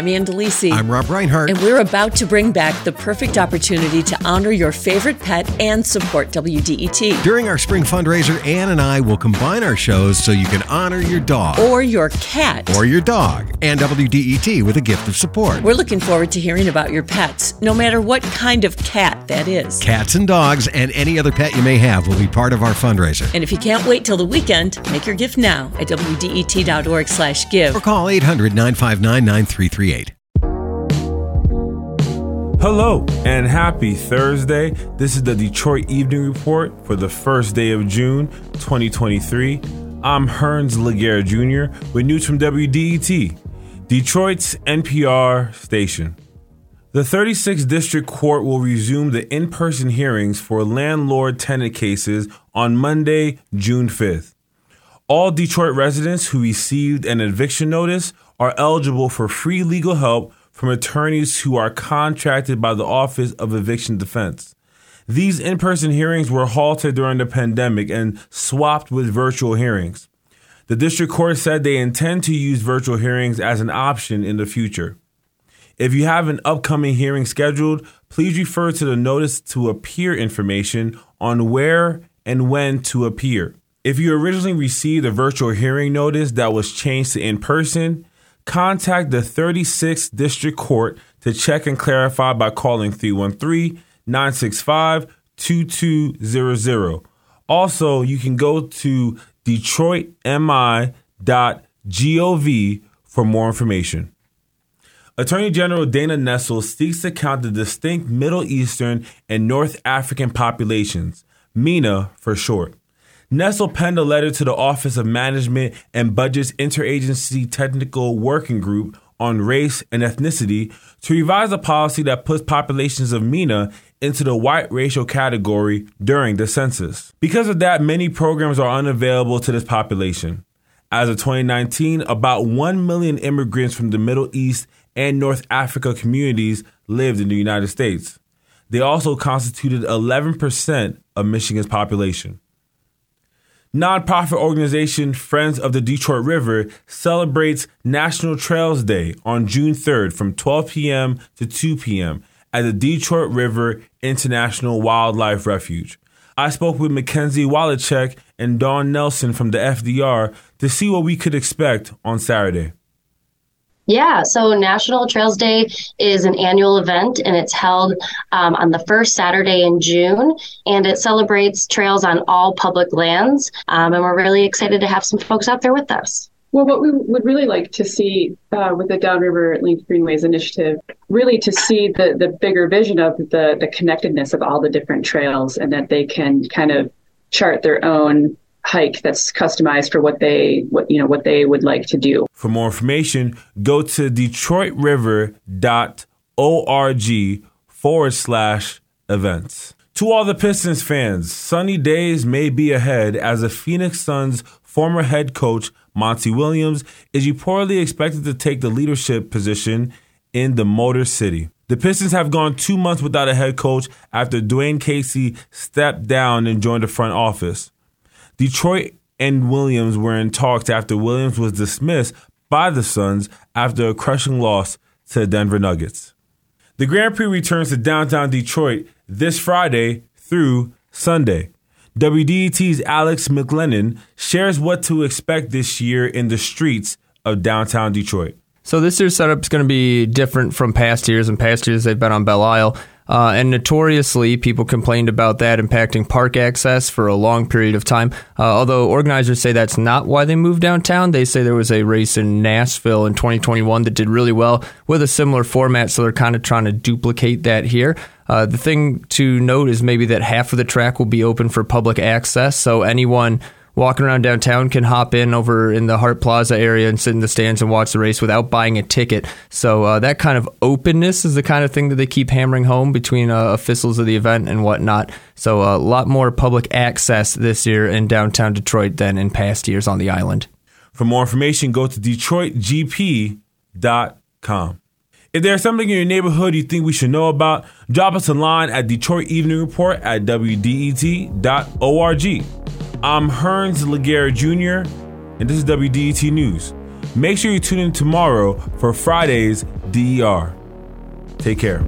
I'm Ann Delisi. I'm Rob Reinhart. And we're about to bring back the perfect opportunity to honor your favorite pet and support WDET. During our spring fundraiser, Ann and I will combine our shows so you can honor your dog. Or your cat. Or your dog. And WDET with a gift of support. We're looking forward to hearing about your pets, no matter what kind of cat that is. Cats and dogs and any other pet you may have will be part of our fundraiser. And if you can't wait till the weekend, make your gift now at WDET.org slash give. Or call 800 959 9338. Hello and happy Thursday. This is the Detroit Evening Report for the first day of June 2023. I'm Hernz Laguerre Jr. with news from WDET, Detroit's NPR station. The 36th District Court will resume the in person hearings for landlord tenant cases on Monday, June 5th. All Detroit residents who received an eviction notice are eligible for free legal help from attorneys who are contracted by the Office of Eviction Defense. These in person hearings were halted during the pandemic and swapped with virtual hearings. The district court said they intend to use virtual hearings as an option in the future. If you have an upcoming hearing scheduled, please refer to the notice to appear information on where and when to appear. If you originally received a virtual hearing notice that was changed to in person, contact the 36th District Court to check and clarify by calling 313 965 2200. Also, you can go to detroitmi.gov for more information. Attorney General Dana Nessel seeks to count the distinct Middle Eastern and North African populations, MENA for short. Nessel penned a letter to the Office of Management and Budget's Interagency Technical Working Group on Race and Ethnicity to revise a policy that puts populations of MENA into the white racial category during the census. Because of that, many programs are unavailable to this population. As of 2019, about 1 million immigrants from the Middle East and North Africa communities lived in the United States. They also constituted 11% of Michigan's population. Nonprofit organization Friends of the Detroit River celebrates National Trails Day on June 3rd from 12 p.m. to 2 p.m. at the Detroit River International Wildlife Refuge. I spoke with Mackenzie Wallachek and Dawn Nelson from the FDR to see what we could expect on Saturday. Yeah, so National Trails Day is an annual event and it's held um, on the first Saturday in June and it celebrates trails on all public lands. Um, and we're really excited to have some folks out there with us. Well, what we would really like to see uh, with the Downriver Linked Greenways initiative, really to see the, the bigger vision of the, the connectedness of all the different trails and that they can kind of chart their own hike that's customized for what they what you know what they would like to do. For more information, go to detroitriver.org forward slash events. To all the Pistons fans, sunny days may be ahead as the Phoenix Suns former head coach Monty Williams is reportedly expected to take the leadership position in the Motor City. The Pistons have gone two months without a head coach after Dwane Casey stepped down and joined the front office. Detroit and Williams were in talks after Williams was dismissed by the Suns after a crushing loss to the Denver Nuggets. The Grand Prix returns to downtown Detroit this Friday through Sunday. WDET's Alex McLenon shares what to expect this year in the streets of downtown Detroit. So this year's setup is going to be different from past years. In past years, they've been on Belle Isle. Uh, and notoriously, people complained about that impacting park access for a long period of time. Uh, although organizers say that's not why they moved downtown. They say there was a race in Nashville in 2021 that did really well with a similar format, so they're kind of trying to duplicate that here. Uh, the thing to note is maybe that half of the track will be open for public access, so anyone walking around downtown can hop in over in the Hart Plaza area and sit in the stands and watch the race without buying a ticket. So uh, that kind of openness is the kind of thing that they keep hammering home between uh, officials of the event and whatnot. So a lot more public access this year in downtown Detroit than in past years on the island. For more information, go to DetroitGP.com. If there's something in your neighborhood you think we should know about, drop us a line at Detroit Evening Report at WDET.org. I'm Hernz Laguerre Jr., and this is WDET News. Make sure you tune in tomorrow for Friday's DER. Take care.